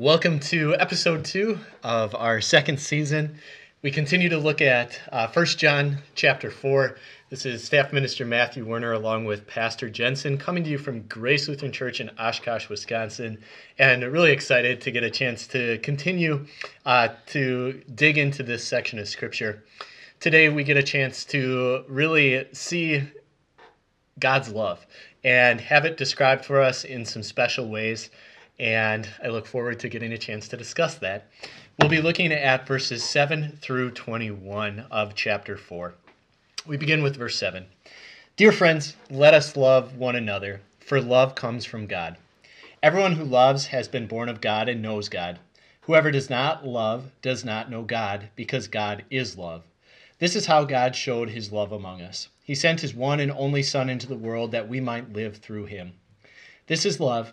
Welcome to episode two of our second season. We continue to look at uh, 1 John chapter 4. This is staff minister Matthew Werner along with Pastor Jensen coming to you from Grace Lutheran Church in Oshkosh, Wisconsin. And really excited to get a chance to continue uh, to dig into this section of Scripture. Today we get a chance to really see God's love and have it described for us in some special ways. And I look forward to getting a chance to discuss that. We'll be looking at verses 7 through 21 of chapter 4. We begin with verse 7. Dear friends, let us love one another, for love comes from God. Everyone who loves has been born of God and knows God. Whoever does not love does not know God, because God is love. This is how God showed his love among us. He sent his one and only Son into the world that we might live through him. This is love,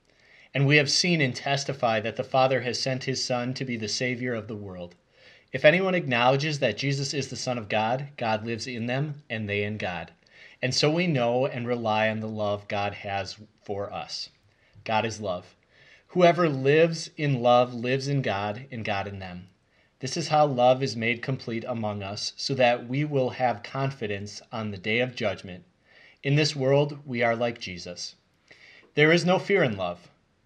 And we have seen and testify that the Father has sent his Son to be the Savior of the world. If anyone acknowledges that Jesus is the Son of God, God lives in them, and they in God. And so we know and rely on the love God has for us. God is love. Whoever lives in love lives in God, and God in them. This is how love is made complete among us, so that we will have confidence on the day of judgment. In this world, we are like Jesus. There is no fear in love,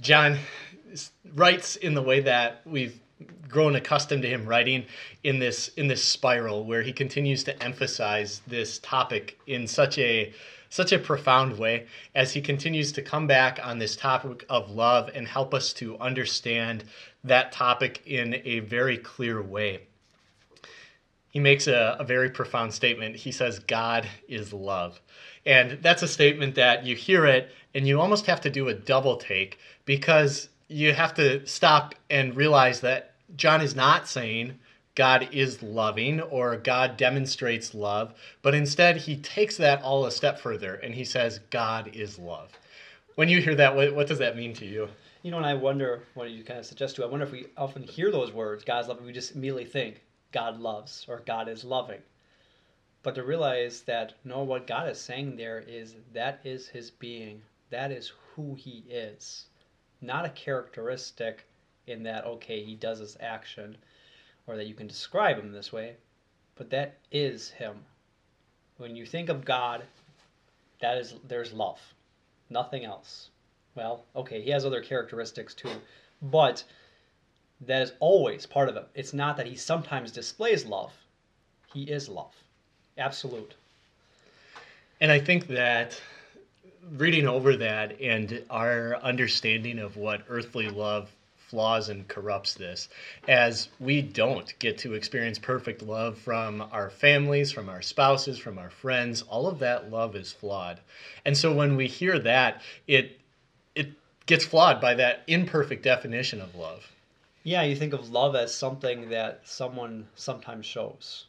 John writes in the way that we've grown accustomed to him writing in this in this spiral where he continues to emphasize this topic in such a such a profound way as he continues to come back on this topic of love and help us to understand that topic in a very clear way. He makes a, a very profound statement. He says, God is love. And that's a statement that you hear it and you almost have to do a double take because you have to stop and realize that John is not saying God is loving or God demonstrates love, but instead he takes that all a step further and he says God is love. When you hear that, what, what does that mean to you? You know, and I wonder what you kind of suggest to. I wonder if we often hear those words, God's loving, we just immediately think God loves or God is loving. But to realize that no, what God is saying there is that is his being. That is who he is. Not a characteristic in that okay he does this action or that you can describe him this way but that is him when you think of god that is there's love nothing else well okay he has other characteristics too but that is always part of him it's not that he sometimes displays love he is love absolute and i think that reading over that and our understanding of what earthly love flaws and corrupts this as we don't get to experience perfect love from our families, from our spouses, from our friends. All of that love is flawed. And so when we hear that, it it gets flawed by that imperfect definition of love. Yeah, you think of love as something that someone sometimes shows,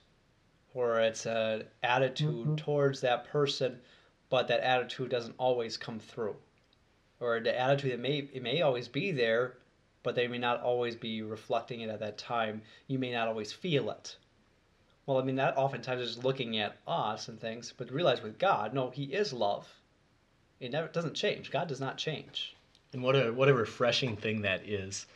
or it's an attitude mm-hmm. towards that person, but that attitude doesn't always come through, or the attitude that may it may always be there, but they may not always be reflecting it at that time. You may not always feel it. Well, I mean, that oftentimes is looking at us and things, but realize with God, no, He is love. It never doesn't change. God does not change. And what a what a refreshing thing that is.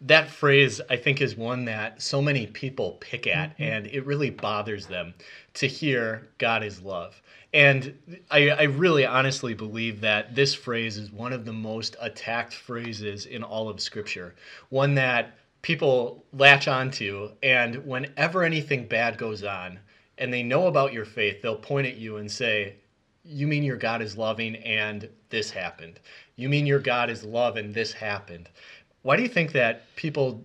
That phrase, I think, is one that so many people pick at, mm-hmm. and it really bothers them to hear God is love. And I, I, really honestly believe that this phrase is one of the most attacked phrases in all of Scripture. One that people latch onto. And whenever anything bad goes on and they know about your faith, they'll point at you and say, You mean your God is loving and this happened? You mean your God is love and this happened? Why do you think that people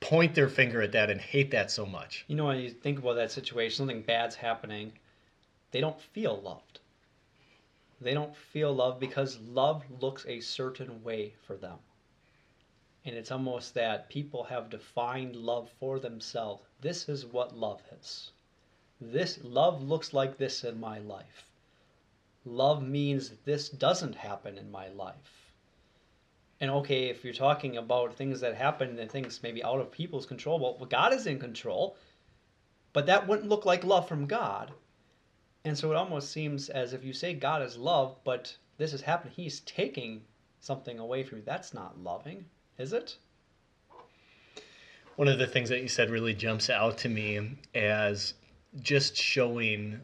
point their finger at that and hate that so much? You know, when you think about that situation, something bad's happening, they don't feel loved. They don't feel love because love looks a certain way for them. And it's almost that people have defined love for themselves. This is what love is. This love looks like this in my life. Love means this doesn't happen in my life. And okay, if you're talking about things that happen and things maybe out of people's control, well, God is in control, but that wouldn't look like love from God. And so it almost seems as if you say God is love, but this has happened, He's taking something away from you. That's not loving, is it? One of the things that you said really jumps out to me as just showing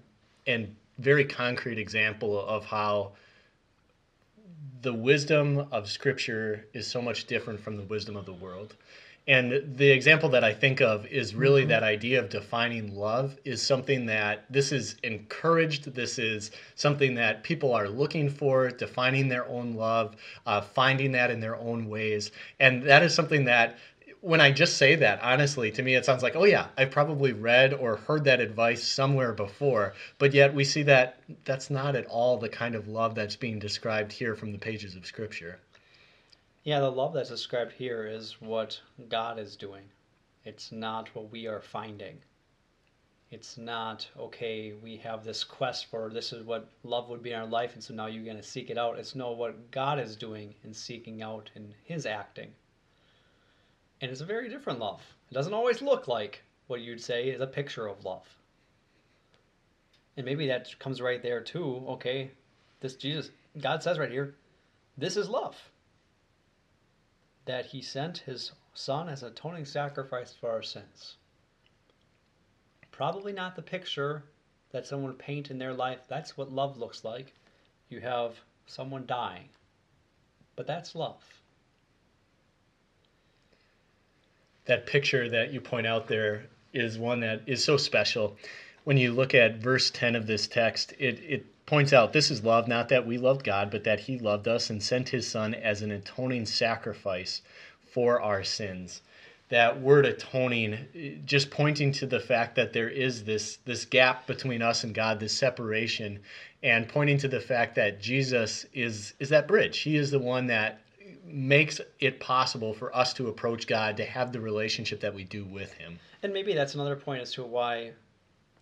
and very concrete example of how the wisdom of scripture is so much different from the wisdom of the world and the example that I think of is really mm-hmm. that idea of defining love is something that this is encouraged. This is something that people are looking for, defining their own love, uh, finding that in their own ways. And that is something that when I just say that, honestly, to me, it sounds like, oh, yeah, I've probably read or heard that advice somewhere before. But yet we see that that's not at all the kind of love that's being described here from the pages of Scripture. Yeah, the love that's described here is what God is doing. It's not what we are finding. It's not, okay, we have this quest for this is what love would be in our life, and so now you're going to seek it out. It's no, what God is doing in seeking out in His acting. And it's a very different love. It doesn't always look like what you'd say is a picture of love. And maybe that comes right there too. Okay, this Jesus, God says right here, this is love that he sent his son as atoning sacrifice for our sins. Probably not the picture that someone would paint in their life. That's what love looks like. You have someone dying. But that's love. That picture that you point out there is one that is so special. When you look at verse 10 of this text, it, it points out this is love, not that we loved God, but that He loved us and sent His Son as an atoning sacrifice for our sins. That word atoning, just pointing to the fact that there is this, this gap between us and God, this separation, and pointing to the fact that Jesus is, is that bridge. He is the one that makes it possible for us to approach God, to have the relationship that we do with Him. And maybe that's another point as to why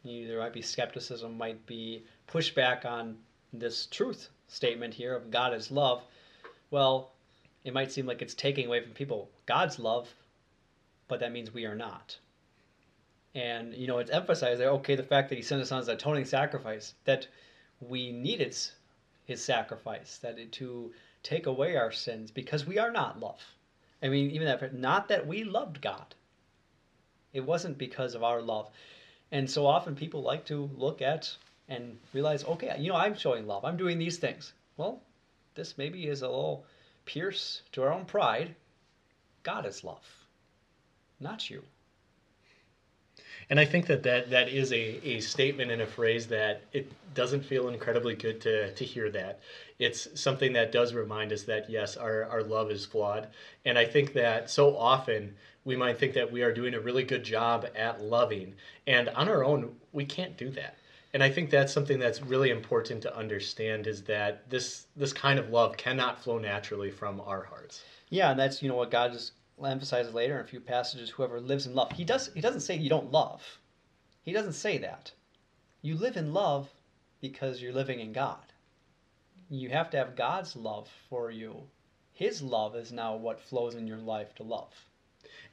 there might be skepticism, might be pushback on this truth statement here of God is love, well, it might seem like it's taking away from people God's love, but that means we are not. And, you know, it's emphasized there, okay, the fact that he sent us on as atoning sacrifice, that we needed his sacrifice, that it, to take away our sins because we are not love. I mean, even that, not that we loved God. It wasn't because of our love. And so often people like to look at and realize, okay, you know, I'm showing love. I'm doing these things. Well, this maybe is a little pierce to our own pride. God is love, not you. And I think that that, that is a, a statement and a phrase that it doesn't feel incredibly good to, to hear that. It's something that does remind us that, yes, our, our love is flawed. And I think that so often we might think that we are doing a really good job at loving. And on our own, we can't do that and I think that's something that's really important to understand is that this this kind of love cannot flow naturally from our hearts. Yeah, and that's you know what God just emphasizes later in a few passages. Whoever lives in love, he does. He doesn't say you don't love. He doesn't say that. You live in love because you're living in God. You have to have God's love for you. His love is now what flows in your life to love.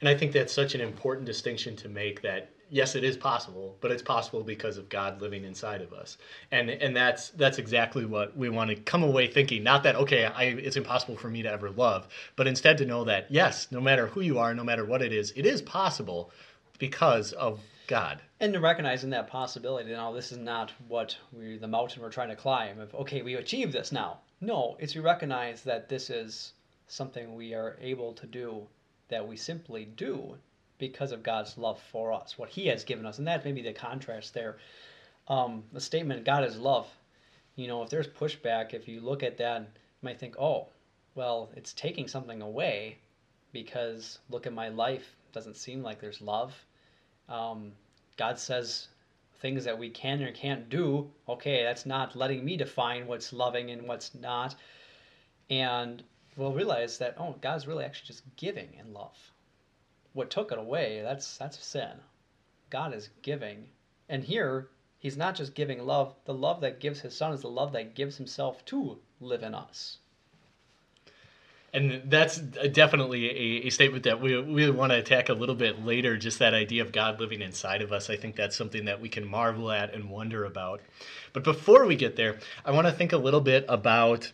And I think that's such an important distinction to make that yes, it is possible, but it's possible because of God living inside of us. And and that's that's exactly what we want to come away thinking. Not that okay, I, it's impossible for me to ever love, but instead to know that yes, no matter who you are, no matter what it is, it is possible because of God. And to recognizing that possibility, now this is not what we the mountain we're trying to climb. Of okay, we achieved this now. No, it's we recognize that this is something we are able to do that we simply do because of God's love for us, what He has given us. And that may be the contrast there. Um, the statement, God is love, you know, if there's pushback, if you look at that, you might think, oh, well, it's taking something away because look at my life. It doesn't seem like there's love. Um, God says things that we can or can't do. Okay, that's not letting me define what's loving and what's not. And we'll realize that, oh, God's really actually just giving in love. What took it away, that's that's sin. God is giving. And here, he's not just giving love. The love that gives his son is the love that gives himself to live in us and that's definitely a, a, statement that we, we want to attack a little bit later just that idea of god living inside of us i think that's something that we can marvel at and wonder about but before we get there i want to think a little bit about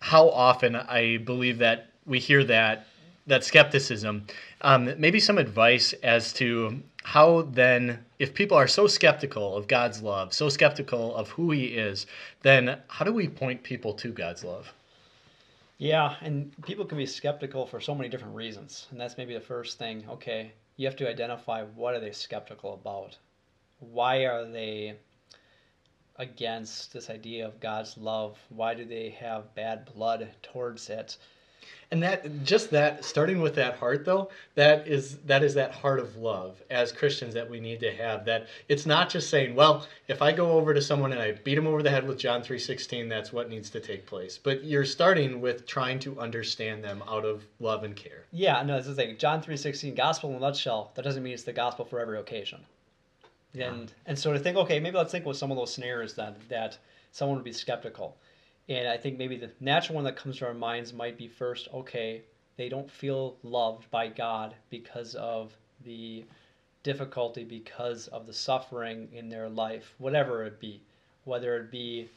how often i believe that we hear that that skepticism um, maybe some advice as to how then if people are so skeptical of god's love so skeptical of who he is then how do we point people to god's love yeah, and people can be skeptical for so many different reasons. And that's maybe the first thing. Okay, you have to identify what are they skeptical about? Why are they against this idea of God's love? Why do they have bad blood towards it? And that just that starting with that heart though that is that is that heart of love as christians that we need to have that it's not just saying well if i go over to someone and i beat them over the head with john 3.16 that's what needs to take place. But you're starting with trying to understand them out of love and care. Yeah no that's the thing. John 3.16 gospel in a nutshell that doesn't mean it's the gospel for every occasion. And ah. and so to think okay maybe let's think with some of those scenarios then that someone would be skeptical and I think maybe the natural one that comes to our minds might be first, okay, they don't feel loved by God because of the difficulty, because of the suffering in their life, whatever it be. Whether it be,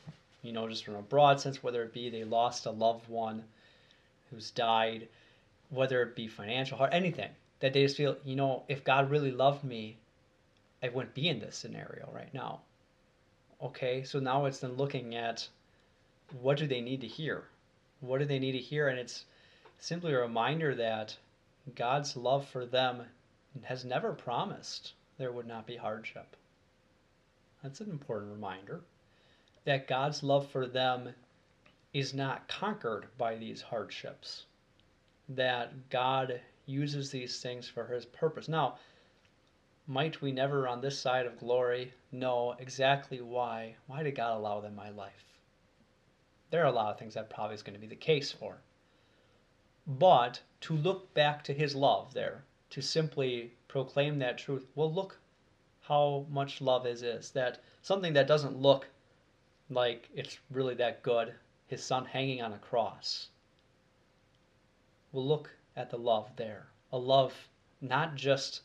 you know, just from a broad sense, whether it be they lost a loved one who's died, whether it be financial hard, anything. That they just feel, you know, if God really loved me, I wouldn't be in this scenario right now. Okay, so now it's then looking at what do they need to hear? What do they need to hear? And it's simply a reminder that God's love for them has never promised there would not be hardship. That's an important reminder that God's love for them is not conquered by these hardships, that God uses these things for his purpose. Now, might we never on this side of glory know exactly why? Why did God allow them my life? There are a lot of things that probably is going to be the case for. But to look back to his love there, to simply proclaim that truth, well, look how much love is is that something that doesn't look like it's really that good, his son hanging on a cross. Well, look at the love there. A love not just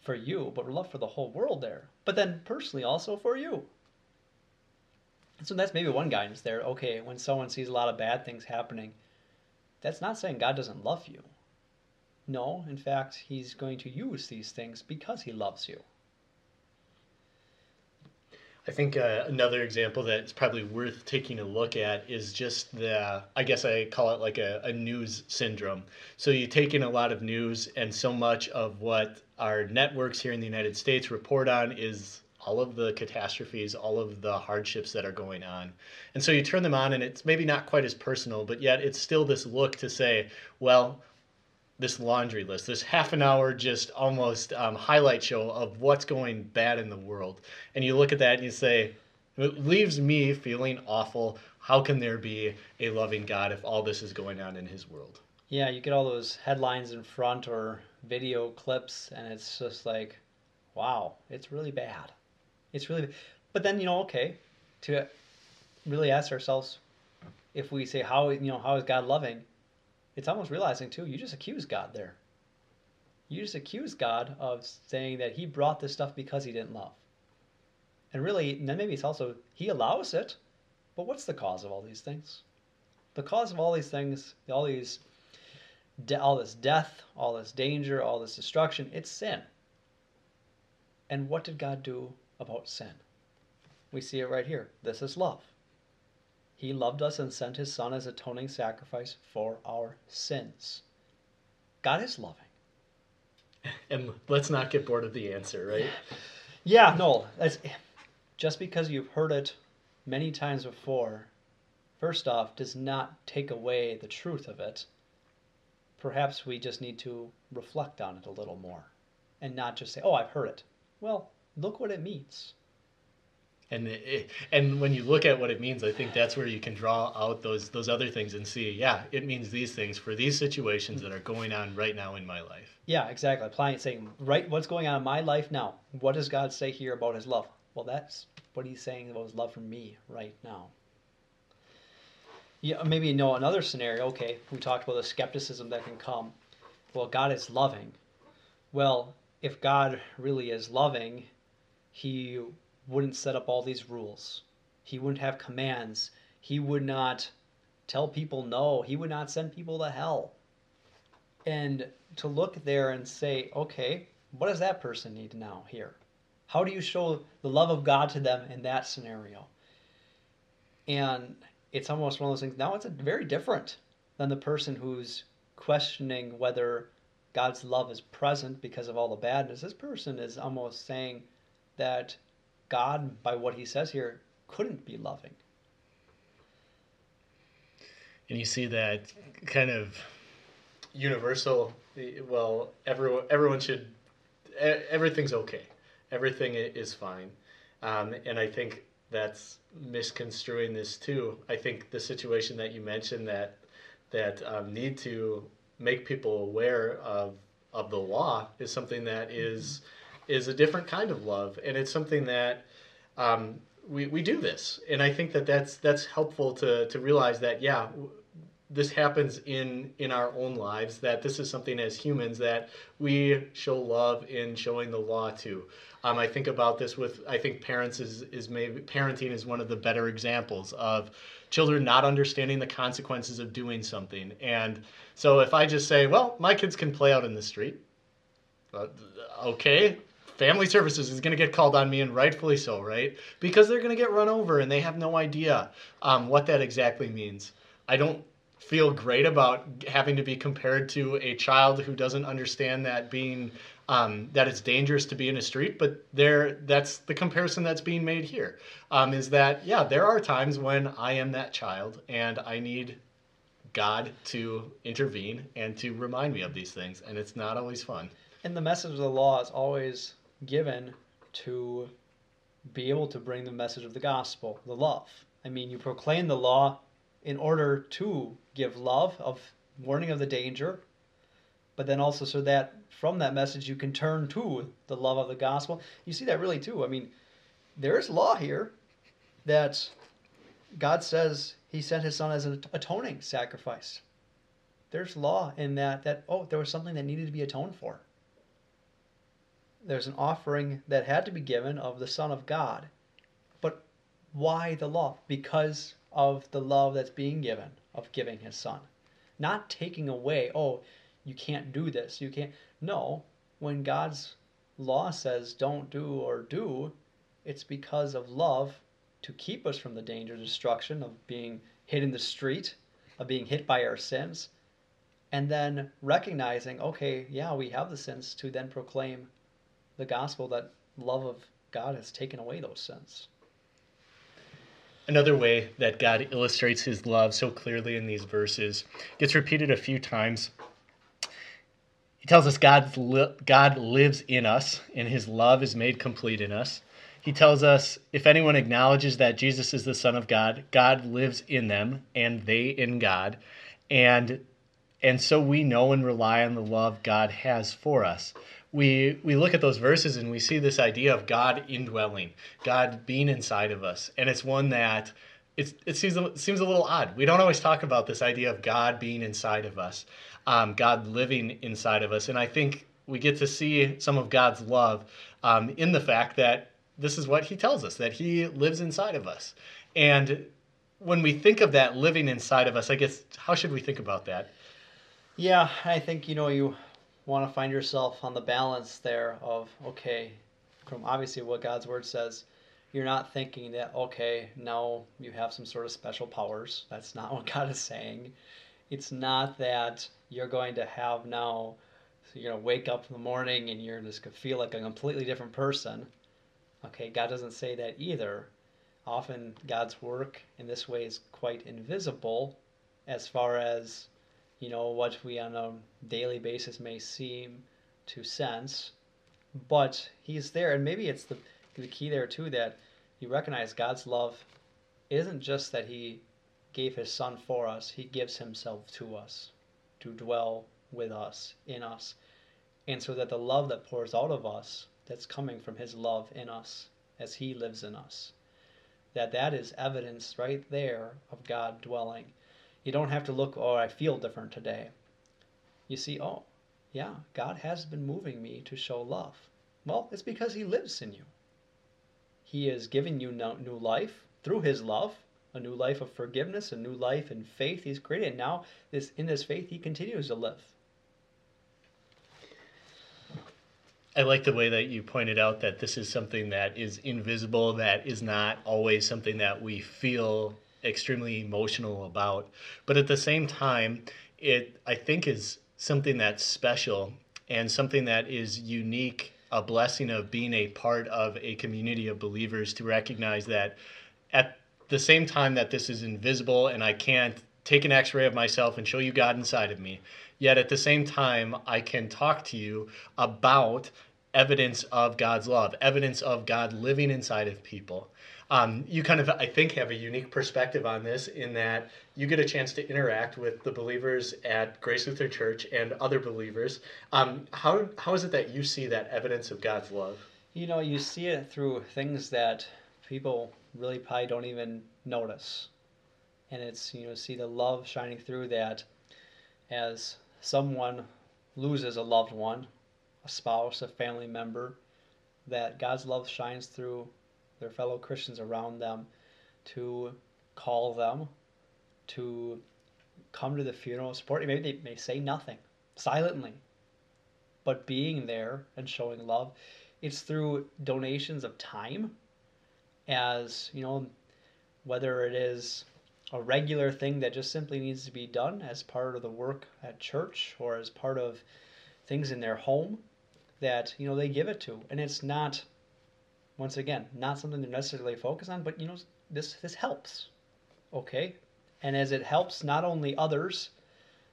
for you, but love for the whole world there. But then personally also for you. So that's maybe one guidance there. Okay, when someone sees a lot of bad things happening, that's not saying God doesn't love you. No, in fact, He's going to use these things because He loves you. I think uh, another example that's probably worth taking a look at is just the, I guess I call it like a, a news syndrome. So you take in a lot of news, and so much of what our networks here in the United States report on is all of the catastrophes, all of the hardships that are going on. And so you turn them on, and it's maybe not quite as personal, but yet it's still this look to say, well, this laundry list, this half an hour just almost um, highlight show of what's going bad in the world. And you look at that and you say, it leaves me feeling awful. How can there be a loving God if all this is going on in his world? Yeah, you get all those headlines in front or video clips, and it's just like, wow, it's really bad. It's really, but then you know, okay, to really ask ourselves, if we say how you know how is God loving, it's almost realizing too you just accuse God there. You just accuse God of saying that He brought this stuff because He didn't love. And really, then maybe it's also He allows it, but what's the cause of all these things? The cause of all these things, all these, all this death, all this danger, all this destruction, it's sin. And what did God do about sin. We see it right here. This is love. He loved us and sent his Son as atoning sacrifice for our sins. God is loving. And let's not get bored of the answer, right? Yeah, no, that's just because you've heard it many times before. First off, does not take away the truth of it. Perhaps we just need to reflect on it a little more and not just say, "Oh, I've heard it." Well, look what it means. And it, and when you look at what it means, I think that's where you can draw out those those other things and see, yeah, it means these things for these situations that are going on right now in my life. Yeah, exactly. Applying it, saying, right, what's going on in my life now? What does God say here about His love? Well, that's what He's saying about His love for me right now. Yeah, maybe you know another scenario. Okay, we talked about the skepticism that can come. Well, God is loving. Well, if God really is loving, He wouldn't set up all these rules. He wouldn't have commands. He would not tell people no. He would not send people to hell. And to look there and say, okay, what does that person need now here? How do you show the love of God to them in that scenario? And it's almost one of those things. Now it's very different than the person who's questioning whether God's love is present because of all the badness. This person is almost saying that God, by what he says here, couldn't be loving. And you see that kind of universal. Well, everyone everyone should. Everything's okay. Everything is fine, um, and I think that's misconstruing this too. I think the situation that you mentioned that that um, need to make people aware of of the law is something that is is a different kind of love, and it's something that um, we we do this, and I think that that's that's helpful to to realize that yeah. This happens in in our own lives. That this is something as humans that we show love in showing the law to. Um, I think about this with I think parents is is maybe parenting is one of the better examples of children not understanding the consequences of doing something. And so if I just say, well, my kids can play out in the street, uh, okay, family services is going to get called on me and rightfully so, right? Because they're going to get run over and they have no idea um, what that exactly means. I don't feel great about having to be compared to a child who doesn't understand that being um, that it's dangerous to be in a street, but there that's the comparison that's being made here. Um, is that yeah, there are times when I am that child and I need God to intervene and to remind me of these things, and it's not always fun. And the message of the law is always given to be able to bring the message of the gospel, the love. I mean, you proclaim the law in order to give love, of warning of the danger, but then also so that from that message you can turn to the love of the gospel. You see that really too. I mean, there is law here that God says he sent his son as an atoning sacrifice. There's law in that that oh, there was something that needed to be atoned for. There's an offering that had to be given of the son of God. But why the law? Because of the love that's being given of giving his son. Not taking away, oh, you can't do this. You can't. No, when God's law says don't do or do, it's because of love to keep us from the danger, destruction of being hit in the street, of being hit by our sins, and then recognizing, okay, yeah, we have the sins to then proclaim the gospel that love of God has taken away those sins. Another way that God illustrates his love so clearly in these verses gets repeated a few times. He tells us God's li- God lives in us, and his love is made complete in us. He tells us if anyone acknowledges that Jesus is the Son of God, God lives in them, and they in God. And and so we know and rely on the love God has for us we we look at those verses and we see this idea of God indwelling, God being inside of us, and it's one that it's, it seems it seems a little odd. We don't always talk about this idea of God being inside of us, um, God living inside of us, and I think we get to see some of God's love um, in the fact that this is what He tells us that He lives inside of us, and when we think of that living inside of us, I guess how should we think about that? Yeah, I think you know you want to find yourself on the balance there of okay from obviously what god's word says you're not thinking that okay now you have some sort of special powers that's not what god is saying It's not that you're going to have now, you're gonna wake up in the morning and you're just gonna feel like a completely different person. Okay, God doesn't say that either. Often God's work in this way is quite invisible as far as, you know, what we on a daily basis may seem to sense. But He's there, and maybe it's the, the key there too that you recognize God's love isn't just that He gave His Son for us, He gives Himself to us to dwell with us, in us. And so that the love that pours out of us, that's coming from His love in us as He lives in us, that that is evidence right there of God dwelling. You don't have to look, oh, I feel different today. You see, oh, yeah, God has been moving me to show love. Well, it's because He lives in you. He is giving you new life through His love, a new life of forgiveness, a new life in faith He's created. And now, this in this faith, He continues to live. I like the way that you pointed out that this is something that is invisible, that is not always something that we feel extremely emotional about. But at the same time, it I think is something that's special and something that is unique, a blessing of being a part of a community of believers to recognize that at the same time that this is invisible and I can't take an x ray of myself and show you God inside of me, yet at the same time, I can talk to you about evidence of God's love, evidence of God living inside of people. Um, you kind of, I think, have a unique perspective on this in that you get a chance to interact with the believers at Grace Lutheran Church and other believers. Um, how, how is it that you see that evidence of God's love? You know, you see it through things that people really probably don't even notice. And it's, you know, see the love shining through that as someone loses a loved one, a spouse, a family member, that God's love shines through their fellow Christians around them to call them, to come to the funeral, support. Maybe they may say nothing, silently, but being there and showing love. It's through donations of time, as you know, whether it is a regular thing that just simply needs to be done as part of the work at church or as part of things in their home that you know they give it to and it's not once again, not something they're necessarily focused on, but you know, this this helps. Okay? And as it helps not only others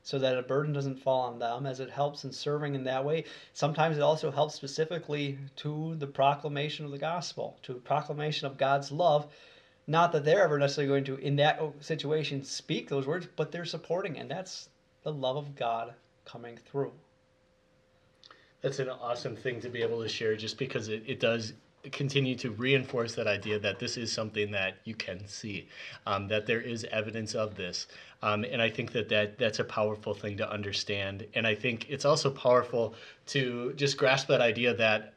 so that a burden doesn't fall on them, as it helps in serving in that way, sometimes it also helps specifically to the proclamation of the gospel, to proclamation of God's love. Not that they're ever necessarily going to, in that situation, speak those words, but they're supporting, and that's the love of God coming through. That's an awesome thing to be able to share just because it, it does continue to reinforce that idea that this is something that you can see, um, that there is evidence of this. Um, and I think that, that that's a powerful thing to understand. And I think it's also powerful to just grasp that idea that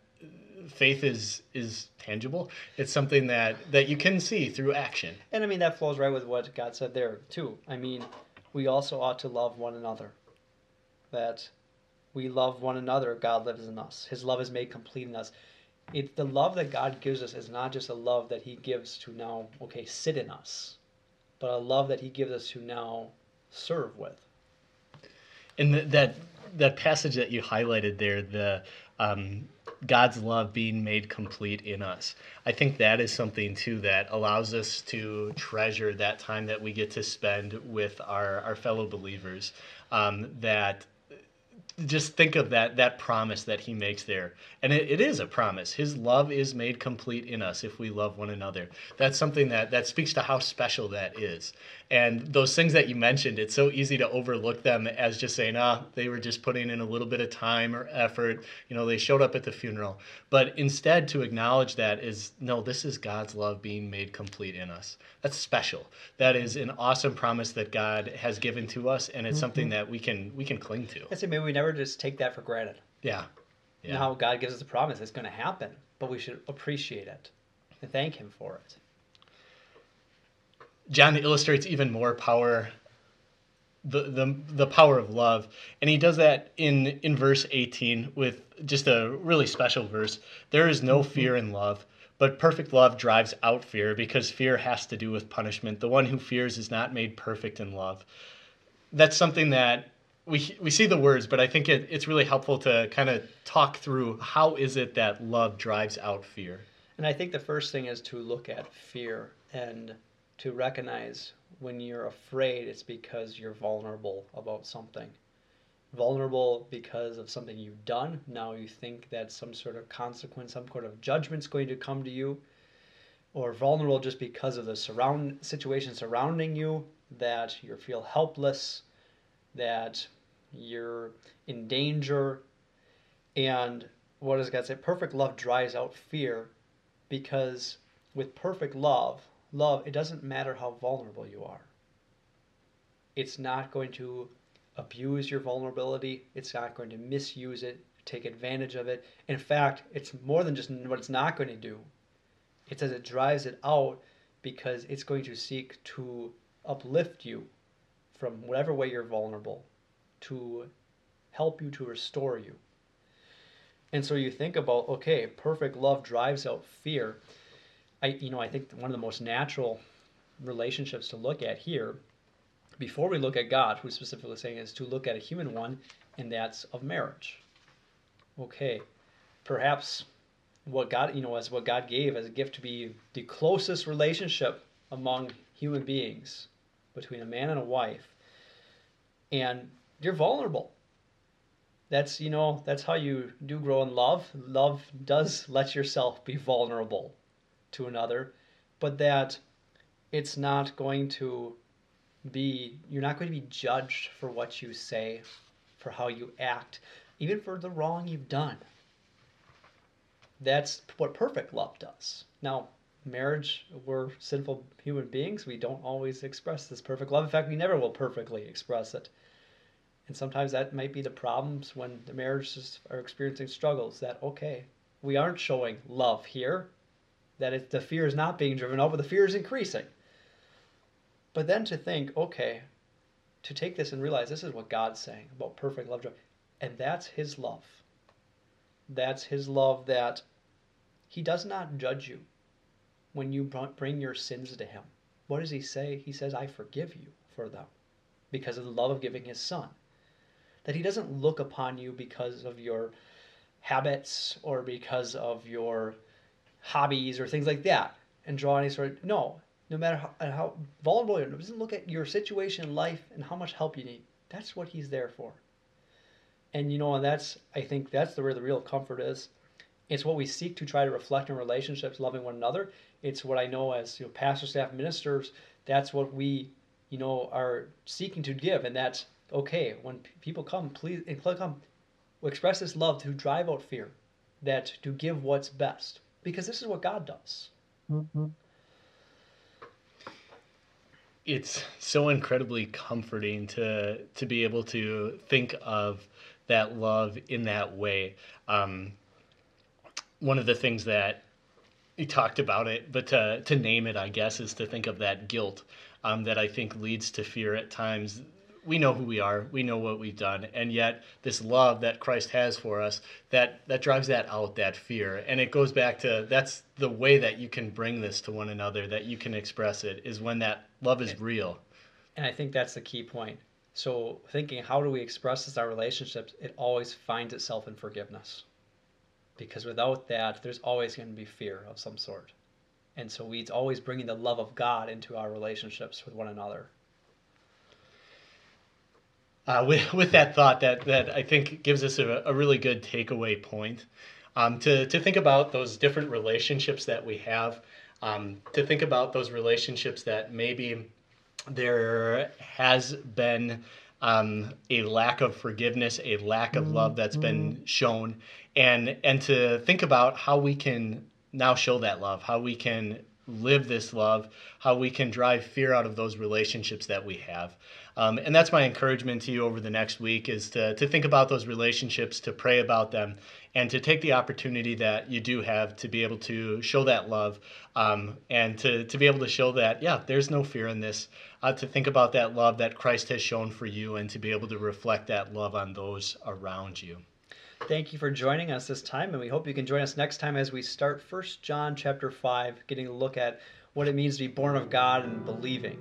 faith is is tangible. It's something that that you can see through action. And I mean that flows right with what God said there too. I mean, we also ought to love one another. That we love one another, God lives in us. His love is made complete in us it the love that God gives us is not just a love that He gives to now, okay, sit in us, but a love that He gives us to now serve with. And that that passage that you highlighted there, the um, God's love being made complete in us. I think that is something too that allows us to treasure that time that we get to spend with our, our fellow believers. Um, that just think of that that promise that he makes there. And it, it is a promise. His love is made complete in us if we love one another. That's something that that speaks to how special that is. And those things that you mentioned it's so easy to overlook them as just saying ah they were just putting in a little bit of time or effort. You know they showed up at the funeral. But instead to acknowledge that is no this is god's love being made complete in us. That's special. That is an awesome promise that god has given to us and it's mm-hmm. something that we can we can cling to. I say maybe we never just take that for granted yeah yeah. how God gives us a promise it's going to happen, but we should appreciate it and thank Him for it. John illustrates even more power, the, the, the power of love. And he does that in, in verse 18 with just a really special verse. There is no mm-hmm. fear in love, but perfect love drives out fear because fear has to do with punishment. The one who fears is not made perfect in love. that's something that we we see the words, but I think it, it's really helpful to kind of talk through how is it that love drives out fear. And I think the first thing is to look at fear and to recognize when you're afraid, it's because you're vulnerable about something. Vulnerable because of something you've done. Now you think that some sort of consequence, some sort of judgment's going to come to you. Or vulnerable just because of the surround situation surrounding you, that you feel helpless, that you're in danger. And what does God say? Perfect love drives out fear because with perfect love, love, it doesn't matter how vulnerable you are. It's not going to abuse your vulnerability, it's not going to misuse it, take advantage of it. In fact, it's more than just what it's not going to do. It says it drives it out because it's going to seek to uplift you from whatever way you're vulnerable, to help you to restore you. And so you think about, okay, perfect love drives out fear. I, you know, I think one of the most natural relationships to look at here, before we look at God, who's specifically saying is to look at a human one, and that's of marriage. Okay, perhaps what God, you know, as what God gave as a gift to be the closest relationship among human beings between a man and a wife, and you're vulnerable. That's you know that's how you do grow in love. Love does let yourself be vulnerable to another, but that it's not going to be, you're not going to be judged for what you say, for how you act, even for the wrong you've done. That's what perfect love does. Now, marriage, we're sinful human beings. We don't always express this perfect love. In fact, we never will perfectly express it. And sometimes that might be the problems when the marriages are experiencing struggles that, okay, we aren't showing love here that it, the fear is not being driven but the fear is increasing. But then to think, okay, to take this and realize this is what God's saying about perfect love, and that's His love. That's His love that He does not judge you when you bring your sins to Him. What does He say? He says, I forgive you for them because of the love of giving His Son. That He doesn't look upon you because of your habits or because of your hobbies or things like that and draw any sort of no no matter how, uh, how vulnerable you are doesn't look at your situation in life and how much help you need that's what he's there for and you know and that's i think that's where the real comfort is it's what we seek to try to reflect in relationships loving one another it's what i know as you know pastor staff ministers that's what we you know are seeking to give and that's okay when people come please and come express this love to drive out fear that to give what's best because this is what God does. Mm-hmm. It's so incredibly comforting to to be able to think of that love in that way. Um, one of the things that he talked about it, but to to name it, I guess, is to think of that guilt um, that I think leads to fear at times. We know who we are, we know what we've done, and yet this love that Christ has for us that that drives that out, that fear, and it goes back to that's the way that you can bring this to one another, that you can express it, is when that love is real. And I think that's the key point. So thinking how do we express this our relationships, it always finds itself in forgiveness, because without that, there's always going to be fear of some sort, and so we, it's always bringing the love of God into our relationships with one another. Uh, with, with that thought that, that I think gives us a, a really good takeaway point. Um, to, to think about those different relationships that we have, um, to think about those relationships that maybe there has been um, a lack of forgiveness, a lack of love that's been mm-hmm. shown, and and to think about how we can now show that love, how we can live this love, how we can drive fear out of those relationships that we have. Um, and that's my encouragement to you over the next week is to, to think about those relationships, to pray about them, and to take the opportunity that you do have to be able to show that love um, and to, to be able to show that, yeah, there's no fear in this. Uh, to think about that love that Christ has shown for you and to be able to reflect that love on those around you. Thank you for joining us this time, and we hope you can join us next time as we start First John chapter 5, getting a look at what it means to be born of God and believing.